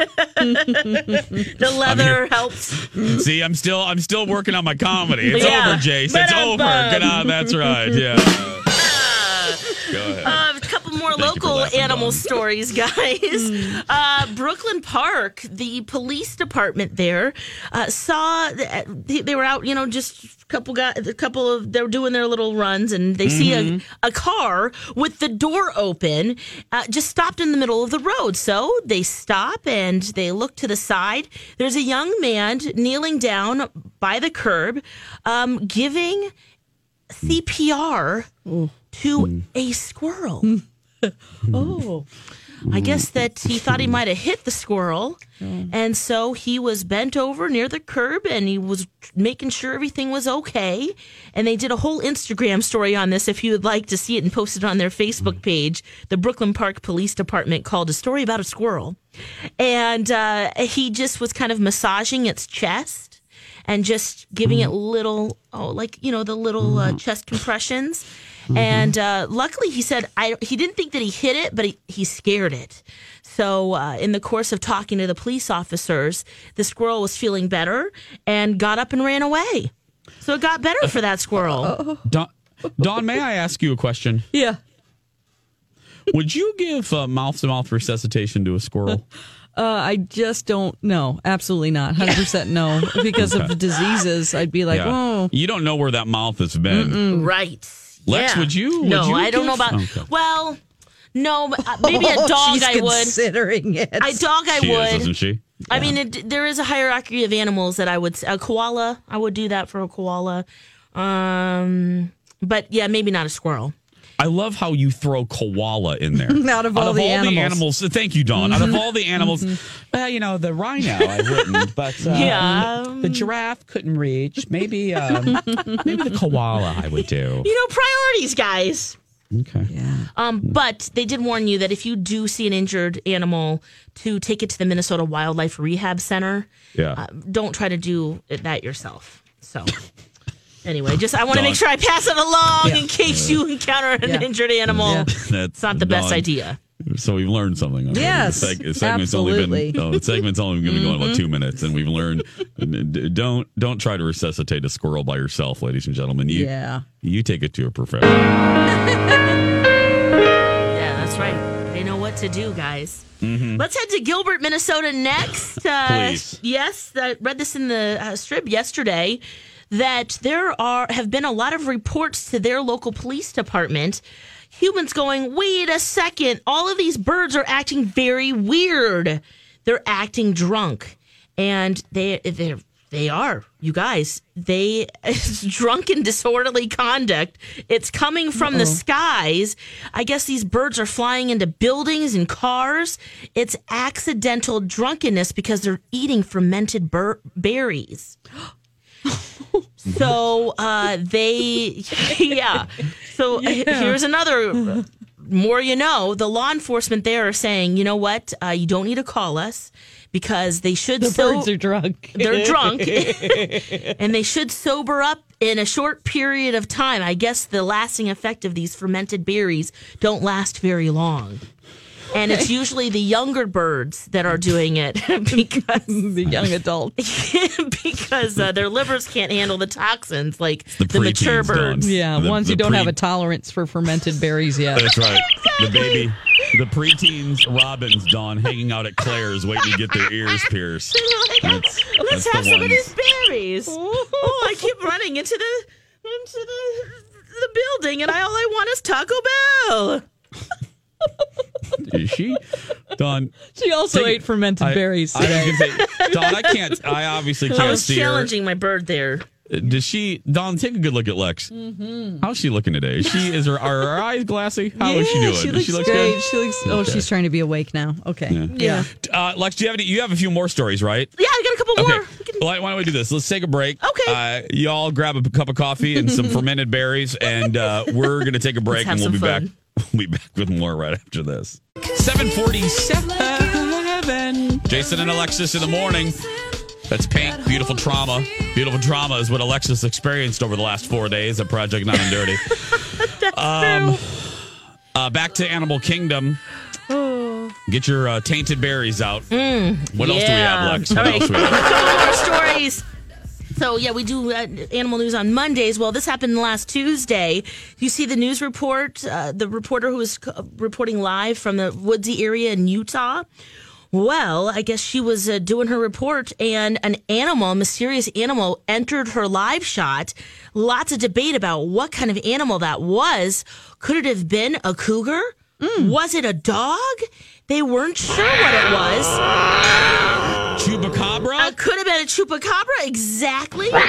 Speaker 5: The leather helps.
Speaker 10: See, I'm still I'm still working on my comedy. It's
Speaker 5: Yeah.
Speaker 10: over, Jace. It's over.
Speaker 5: Ba-dum-bum.
Speaker 10: Good on. That's right. Yeah. Go ahead.
Speaker 5: A couple more
Speaker 10: Thank
Speaker 5: local animal
Speaker 10: Dawn.
Speaker 5: stories, guys. uh, Brooklyn Park, the police department there uh, saw that they, they were out, you know, just a couple guys, a couple of they're doing their little runs, and they see a, a car with the door open, uh, just stopped in the middle of the road. So they stop and they look to the side. There's a young man kneeling down by the curb, um, giving CPR to a squirrel. oh. I guess that he thought he might have hit the squirrel. And so he was bent over near the curb and he was making sure everything was okay. And they did a whole Instagram story on this if you would like to see it and post it on their Facebook page. The Brooklyn Park Police Department called a story about a squirrel. And uh, he just was kind of massaging its chest and just giving it little, oh, like, you know, the little uh, chest compressions. And uh, luckily, he said I, he didn't think that he hit it, but he, he scared it. So, uh, in the course of talking to the police officers, the squirrel was feeling better and got up and ran away. So, it got better for that squirrel.
Speaker 10: Don, Don, may I ask you a question?
Speaker 4: Yeah.
Speaker 10: Would you give uh, mouth to mouth resuscitation to a squirrel?
Speaker 4: Uh, I just don't know. Absolutely not. 100% no. Because of
Speaker 10: Okay.
Speaker 4: the diseases, I'd be like,
Speaker 10: Yeah.
Speaker 4: oh.
Speaker 10: You don't know where that mouth has been.
Speaker 5: Right.
Speaker 10: Lex,
Speaker 5: Yeah.
Speaker 10: would you? would
Speaker 5: No,
Speaker 10: you
Speaker 5: I don't know
Speaker 10: give-
Speaker 5: about.
Speaker 10: Okay.
Speaker 5: Well, no, uh, maybe a
Speaker 4: Oh,
Speaker 5: dog
Speaker 4: she's
Speaker 5: I would.
Speaker 4: considering it.
Speaker 5: A dog I
Speaker 10: She
Speaker 5: would.
Speaker 10: is, isn't she?
Speaker 5: I mean, it, there is a hierarchy of animals that I would. A koala, I would do that for a koala. Um, but yeah, maybe not a squirrel.
Speaker 10: I love how you throw koala in there.
Speaker 4: Out of all the animals.
Speaker 10: thank you, Dawn. Out of all the animals, well, you know, the rhino I wouldn't, but uh,
Speaker 5: Yeah.
Speaker 10: the giraffe couldn't reach. Maybe, um, maybe the koala I would do.
Speaker 5: You know, priorities, guys.
Speaker 10: Okay.
Speaker 4: Yeah.
Speaker 5: Um, but they did warn you that if you do see an injured animal, to take it to the Minnesota Wildlife Rehab Center.
Speaker 10: Yeah.
Speaker 5: Uh, don't try to do that yourself. So. Anyway, just I want to make sure I pass it along in case you encounter an
Speaker 4: Yeah.
Speaker 5: injured animal.
Speaker 10: That's
Speaker 5: It's not the best idea.
Speaker 10: So we've learned something. already.
Speaker 4: Yes,
Speaker 10: the, seg- the segment's only
Speaker 4: absolutely.
Speaker 10: been oh, the segment's only going to be going about
Speaker 5: Mm-hmm.
Speaker 10: two minutes, and we've learned d- don't don't try to resuscitate a squirrel by yourself, ladies and gentlemen. You
Speaker 4: Yeah.
Speaker 10: you take it to a professional.
Speaker 5: Yeah, that's right. They know what to do, guys. Let's head to Gilbert, Minnesota next. Uh,
Speaker 10: Please.
Speaker 5: Yes, I read this in the uh, strip yesterday that there are have been a lot of reports to their local police department. Humans going, wait a second, all of these birds are acting very weird. They're acting drunk, and they they're they are, you guys. They it's drunken, disorderly conduct. It's coming from the skies. I guess these birds are flying into buildings and cars. It's accidental drunkenness because they're eating fermented bur- berries. so uh, they, yeah. So uh, here's another. More you know, the law enforcement there are saying, you know what, uh, you don't need to call us because they should.
Speaker 4: The
Speaker 5: so-
Speaker 4: birds are drunk.
Speaker 5: they're drunk and they should sober up in a short period of time. I guess the lasting effect of these fermented berries don't last very long. And it's usually the younger birds that are doing it because
Speaker 4: the young adult.
Speaker 5: because uh, their livers can't handle the toxins like
Speaker 10: the
Speaker 5: the, mature
Speaker 10: preteens, Dawn.
Speaker 5: birds.
Speaker 4: Yeah,
Speaker 10: The-
Speaker 4: ones
Speaker 10: the
Speaker 4: who don't have a tolerance for fermented berries yet.
Speaker 10: That's right. The baby, the preteens, robins, Dawn, hanging out at Claire's, waiting to get their ears pierced.
Speaker 5: Like,
Speaker 10: That's-
Speaker 5: Let's
Speaker 10: that's the
Speaker 5: have some of these berries. oh, I keep running into the into the the building, and I all I want is Taco Bell.
Speaker 10: Is she? Dawn.
Speaker 4: She also
Speaker 10: Take-
Speaker 4: ate fermented
Speaker 10: I-
Speaker 4: berries
Speaker 10: I was
Speaker 4: today.
Speaker 10: gonna say, Dawn, I can't. I obviously can't
Speaker 5: I was
Speaker 10: see her.
Speaker 5: challenging my bird there.
Speaker 10: Does she? Dawn, take a good look at Lex. How's she looking today? Is she? Is her? Are her eyes glassy? How is she doing?
Speaker 4: She looks
Speaker 10: she look
Speaker 4: great.
Speaker 10: good?
Speaker 4: She looks. Oh,
Speaker 10: Okay.
Speaker 4: she's trying to be awake now. Okay.
Speaker 10: Yeah. Uh, Lex, do you have any? You have a few more stories, right?
Speaker 5: Yeah, I got a couple
Speaker 10: Okay.
Speaker 5: more.
Speaker 10: Why, why don't we do this? Let's take a break.
Speaker 5: Okay.
Speaker 10: Uh, y'all grab a cup of coffee and some fermented berries, and uh, we're going to take a break, and we'll be
Speaker 5: some
Speaker 10: back. We'll be back with more right after this. Seven forty-seven. Jason and Alexis in the morning. That's paint. Beautiful trauma. Beautiful trauma is what Alexis experienced over the last four days at Project Not and Dirty. um, uh, back to Animal Kingdom. Get your uh, tainted berries out. what else do we have, Lex? What
Speaker 5: right.
Speaker 10: else do we have?
Speaker 5: More stories. So yeah, we do uh, animal news on Mondays. Well, this happened last Tuesday. You see the news report, uh, the reporter who was reporting live from the woodsy area in Utah. Well, I guess she was uh, doing her report, and an animal, a mysterious animal, entered her live shot. Lots of debate about what kind of animal that was. Could it have been a cougar? Was it a dog? They weren't sure what it was.
Speaker 10: Chupacabra?
Speaker 5: Uh, could have been a chupacabra, exactly. she
Speaker 10: By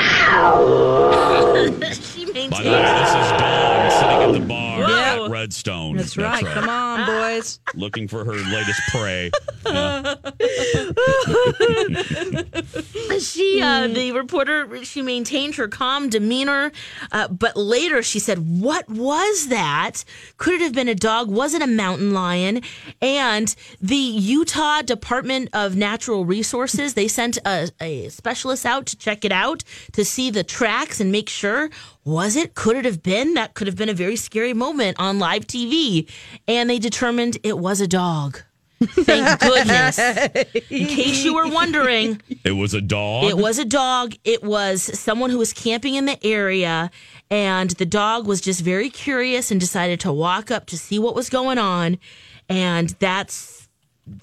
Speaker 10: the way,
Speaker 5: maintains.
Speaker 10: this is Dawn sitting at the bar
Speaker 5: Whoa.
Speaker 10: at Red Redstone.
Speaker 4: That's right. Come on, boys.
Speaker 10: Looking for her latest prey. Yeah.
Speaker 5: she, uh, the reporter, she maintained her calm demeanor, uh, but later she said, "What was that? Could it have been a dog? Was it a mountain lion?" And the Utah Department of Natural Resources they sent a, a specialist out to check it out to see the tracks and make sure. Was it? Could it have been? That could have been a very scary moment on live TV. And they determined it was a dog. Thank goodness. In case you were wondering,
Speaker 10: It was a dog.
Speaker 5: it was a dog. It was someone who was camping in the area, and the dog was just very curious and decided to walk up to see what was going on, and that's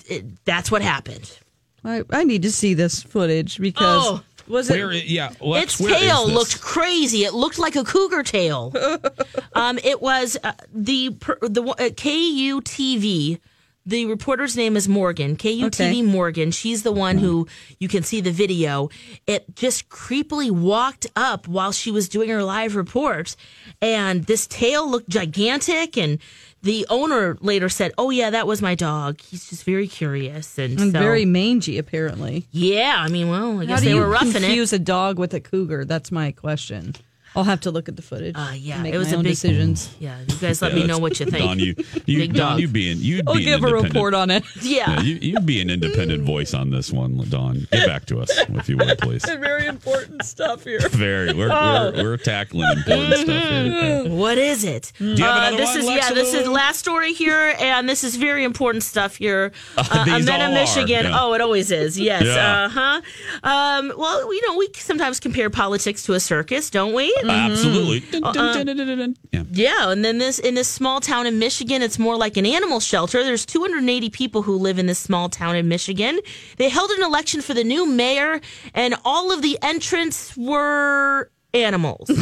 Speaker 5: it, that's what happened.
Speaker 4: I, I need to see this footage because
Speaker 5: Oh,
Speaker 4: was it?
Speaker 10: Where? Yeah. What,
Speaker 5: its
Speaker 10: where is
Speaker 5: tail
Speaker 10: this?
Speaker 5: looked crazy. It looked like a cougar tail. um, it was uh, the per- the uh, KUTV. The reporter's name is Morgan. KUTV
Speaker 4: Okay.
Speaker 5: Morgan. She's the one who you can see the video. It just creepily walked up while she was doing her live report, and this tail looked gigantic. And the owner later said, "Oh yeah, that was my dog. He's just very curious and,
Speaker 4: And
Speaker 5: so-
Speaker 4: very mangy, apparently.
Speaker 5: yeah. I mean, well, I
Speaker 4: How
Speaker 5: guess they were roughing it.
Speaker 4: confuse a dog with a cougar? That's my question. I'll have to look at the footage.
Speaker 5: Uh, yeah,
Speaker 4: make
Speaker 5: it was
Speaker 4: my
Speaker 5: a
Speaker 4: own
Speaker 5: big
Speaker 4: decisions.
Speaker 5: Yeah, you guys let
Speaker 10: Yeah,
Speaker 5: me know what you think.
Speaker 10: Don, you, you,
Speaker 5: Big
Speaker 10: Don,
Speaker 5: dog.
Speaker 10: you being, you'd
Speaker 4: I'll
Speaker 10: be
Speaker 4: give a report on it.
Speaker 5: Yeah.
Speaker 10: Yeah, you, you'd be an independent voice on this one, Don. Get back to us, if you would, please.
Speaker 4: Very important stuff here.
Speaker 10: Very. We're,
Speaker 4: Oh.
Speaker 10: we're, we're tackling important stuff here.
Speaker 5: What is it?
Speaker 10: Do you have
Speaker 5: Uh, this
Speaker 10: one,
Speaker 5: is
Speaker 10: Lex
Speaker 5: yeah. This is last story here, and this is very important stuff here. Uh,
Speaker 10: these
Speaker 5: Omena,
Speaker 10: all are,
Speaker 5: Michigan.
Speaker 10: yeah.
Speaker 5: Oh, it always is. Yes.
Speaker 10: Yeah.
Speaker 5: Uh huh. Um, well, you know, we sometimes compare politics to a circus, don't we? Mm-hmm.
Speaker 10: Absolutely. Dun,
Speaker 5: Uh,
Speaker 10: dun, dun, dun, dun, dun. Yeah.
Speaker 5: Yeah, and then this in this small town in Michigan, it's more like an animal shelter. There's 280 people who live in this small town in Michigan. They held an election for the new mayor, and all of the entrants were animals.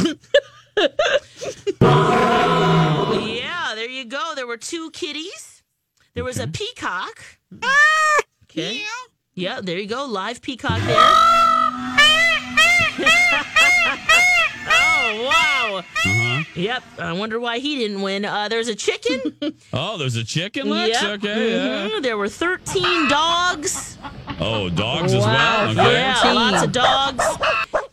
Speaker 5: yeah, there you go. There were two kitties. There was a peacock. Ah! Okay. Yeah, there you go. Live peacock there. Ah! Ah! Wow.
Speaker 10: Uh-huh.
Speaker 5: Yep. I wonder why he didn't win. Uh, there's a chicken.
Speaker 10: Oh, there's a chicken, Lex?
Speaker 5: Yep.
Speaker 10: Okay, yeah.
Speaker 5: Mhm. There were 13 dogs.
Speaker 10: Oh, dogs as
Speaker 4: Wow.
Speaker 10: well? Okay.
Speaker 5: Yeah, lots of dogs.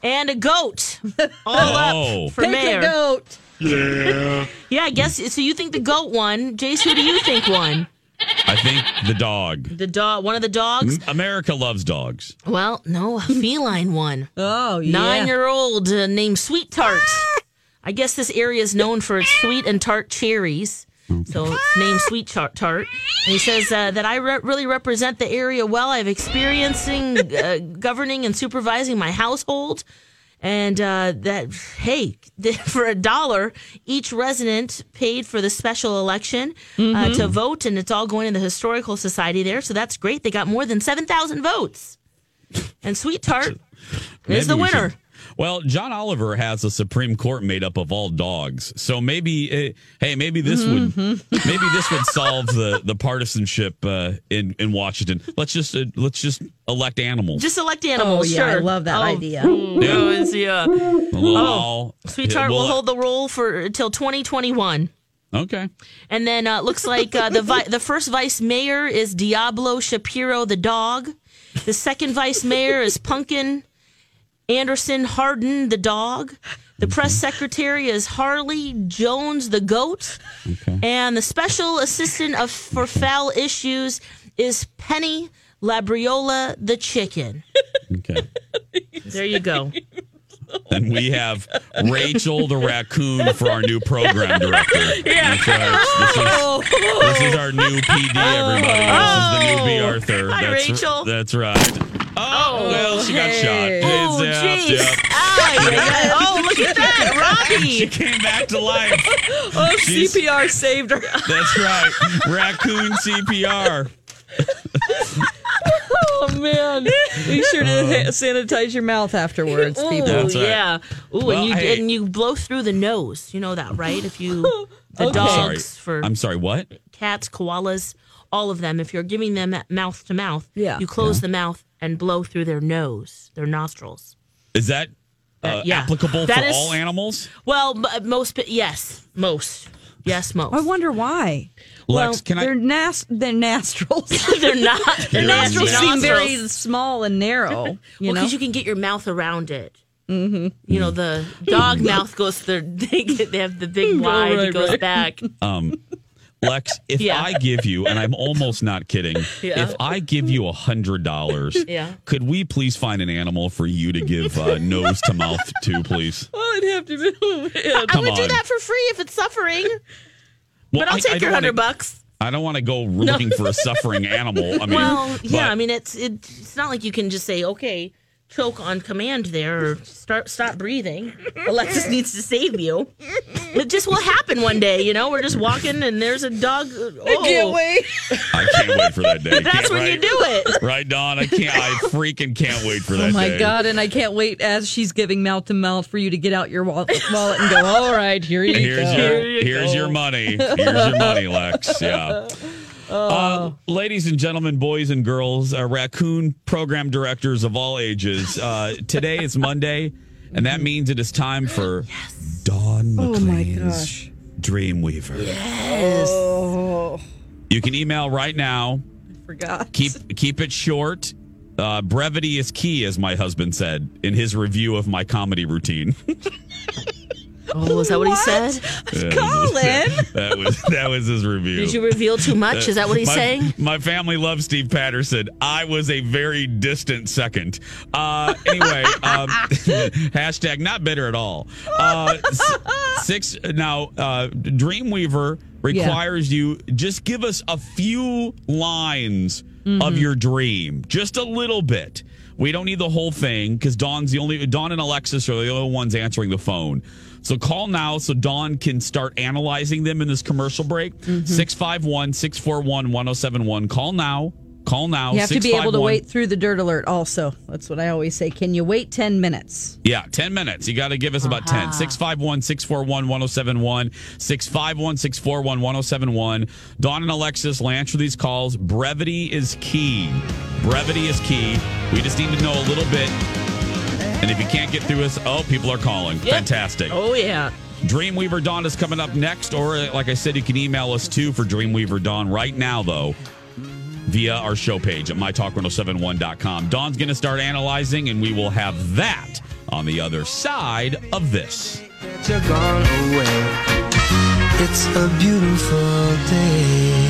Speaker 5: And a goat. All
Speaker 10: Oh.
Speaker 5: up for
Speaker 4: Pick
Speaker 5: mayor.
Speaker 4: a goat.
Speaker 13: Yeah.
Speaker 5: Yeah, I guess. So you think the goat won. Jace, who do you think won?
Speaker 10: I think the dog.
Speaker 5: The dog, one of the dogs?
Speaker 10: America loves dogs.
Speaker 5: Well, no, a feline one.
Speaker 4: Oh, yeah.
Speaker 5: Nine year old uh, named Sweet Tart. I guess this area is known for its sweet and tart cherries. So it's named Sweet Tart. Tart. And he says uh, that I re- really represent the area well. I've experiencing uh, governing and supervising my household. And uh, that, hey, for a dollar, each resident paid for the special election uh, to vote, and it's all going to the Historical Society there. So that's great. They got more than 7,000 votes. And Sweet Tart is the winner.
Speaker 10: should- Well, John Oliver has a Supreme Court made up of all dogs, so maybe, uh, hey, maybe this would, maybe this would solve the the partisanship uh, in in Washington. Let's just uh, let's just elect animals.
Speaker 5: Just elect animals.
Speaker 4: Oh, yeah, I love that
Speaker 5: Oh,
Speaker 4: idea.
Speaker 5: oh, it's- yeah.
Speaker 10: a little
Speaker 5: Oh,
Speaker 10: owl.
Speaker 5: Sweet
Speaker 10: Yeah,
Speaker 5: Tart will hold the role for until 2021.
Speaker 10: Okay.
Speaker 5: And then uh, looks like uh, the vi- the first vice mayor is Diablo Shapiro the dog. The second vice mayor is Pumpkin Anderson Harden the dog. The press secretary is Harley Jones the goat. And the special assistant of for foul issues is Penny Labriola the chicken.
Speaker 10: Okay.
Speaker 5: There you go.
Speaker 10: And we have Rachel the raccoon for our new program director.
Speaker 5: Yeah.
Speaker 10: This is, this is our new PD, everybody. This is the new B. Arthur.
Speaker 5: Hi,
Speaker 10: that's,
Speaker 5: Rachel.
Speaker 10: That's right. Oh, oh, well, she got
Speaker 4: hey.
Speaker 10: shot.
Speaker 5: Oh,
Speaker 10: It's,
Speaker 5: jeez.
Speaker 10: yep.
Speaker 5: Ay, ay, ay. Oh, look at that. Robbie.
Speaker 10: She came back to life.
Speaker 4: Oh,
Speaker 10: She's-
Speaker 4: CPR saved her.
Speaker 10: That's right. Raccoon CPR.
Speaker 4: Oh, man. Be sure to uh-huh. ha- sanitize your mouth afterwards, people.
Speaker 5: Ooh,
Speaker 10: That's right.
Speaker 5: yeah. Ooh,
Speaker 10: Well,
Speaker 5: and you
Speaker 10: hey.
Speaker 5: and you blow through the nose. You know that, right? If you the
Speaker 4: Okay.
Speaker 5: dogs
Speaker 10: Sorry.
Speaker 5: for
Speaker 10: I'm sorry, what?
Speaker 5: cats, koalas, all of them. If you're giving them mouth to mouth,
Speaker 4: Yeah.
Speaker 5: you close the mouth and blow through their nose, their nostrils.
Speaker 10: Is that uh,
Speaker 5: yeah.
Speaker 10: applicable
Speaker 5: That
Speaker 10: for
Speaker 5: is-
Speaker 10: all animals?
Speaker 5: Well, most, pe- yes, most. Yes, most.
Speaker 4: I wonder why.
Speaker 10: Lex, can I-
Speaker 4: Their nas- their nostrils.
Speaker 5: They're not.
Speaker 4: their
Speaker 5: They're
Speaker 4: nostrils
Speaker 5: not
Speaker 4: seem very small and narrow. You
Speaker 5: well,
Speaker 4: know.
Speaker 5: because you can get your mouth around it. Mm-hmm. You know, the dog mouth goes. Their they, get, they have the big wide.
Speaker 4: right,
Speaker 5: it goes
Speaker 4: right.
Speaker 5: back.
Speaker 10: Um, Lex, if
Speaker 5: Yeah.
Speaker 10: I give you, and I'm almost not kidding,
Speaker 5: Yeah.
Speaker 10: if I give you a hundred dollars,
Speaker 5: Yeah.
Speaker 10: could we please find an animal for you to give uh, nose to mouth to, please?
Speaker 4: Oh, it'd have to be.
Speaker 5: I
Speaker 10: Come
Speaker 5: would do that for free if it's suffering.
Speaker 10: Well,
Speaker 5: but I'll
Speaker 10: I- I
Speaker 5: take
Speaker 10: don't
Speaker 5: your hundred bucks.
Speaker 10: I don't want to go looking for a suffering animal. I mean,
Speaker 5: well, yeah,
Speaker 10: but-
Speaker 5: I mean it's it, it's not like you can just say okay, choke on command there or start stop breathing. Alexis needs to save you. It just will happen one day, you know. We're just walking and there's a dog. Oh,
Speaker 4: can't wait.
Speaker 10: I can't wait for that day.
Speaker 5: That's
Speaker 10: Can't-
Speaker 5: when you do it.
Speaker 10: Right, Dawn? I can't. I freaking can't wait for oh that
Speaker 4: Oh my
Speaker 10: day.
Speaker 4: god! And I can't wait as she's giving mouth to mouth for you to get out your wallet, wallet and go. All right, here you
Speaker 10: Here's
Speaker 4: go.
Speaker 10: your
Speaker 5: you
Speaker 10: here's
Speaker 5: go.
Speaker 10: your money. Here's your money, Lex. Yeah. Uh, ladies and gentlemen, boys and girls, uh, raccoon program directors of all ages. Uh, today is Monday, and that means it is time for Dawn
Speaker 4: Oh my
Speaker 10: McLean's
Speaker 4: gosh.
Speaker 10: Dreamweaver.
Speaker 4: Oh,
Speaker 10: You can email right now.
Speaker 4: I forgot.
Speaker 10: Keep keep it short. Uh, brevity is key, as my husband said in his review of my comedy routine.
Speaker 5: Oh, is that what, he said?
Speaker 10: Yeah,
Speaker 4: Colin.
Speaker 10: that was that was his review.
Speaker 5: Did you reveal too much? Is that what he's
Speaker 10: my,
Speaker 5: saying?
Speaker 10: My family loves Steve Patterson. I was a very distant second. Uh, anyway, um, hashtag not bitter at all. Uh, six now. Uh, Dreamweaver requires you just give us a few lines of your dream, just a little bit. We don't need the whole thing because Dawn's the only Dawn and Alexis are the only ones answering the phone. So call now so Dawn can start analyzing them in this commercial break. Mm-hmm. 651 641 1071. Call now. Call now.
Speaker 4: You have to be able to wait through the dirt alert. Also, that's what I always say. Can you wait ten minutes?
Speaker 10: Yeah, 10 minutes. You got to give us about 10. Uh-huh. 651 641 1071. 651 641 1071. Dawn and Alexis will answer these calls. Brevity is key. Brevity is key. We just need to know a little bit. And if you can't get through us, oh, people are calling. Fantastic.
Speaker 5: Oh yeah.
Speaker 10: Dreamweaver Dawn is coming up next. Or, uh, like I said, you can email us too for Dreamweaver Dawn right now, though, via our show page at mytalk1071.com. Dawn's going to start analyzing, and we will have that on the other side of this.
Speaker 15: You're gone away. It's a beautiful day.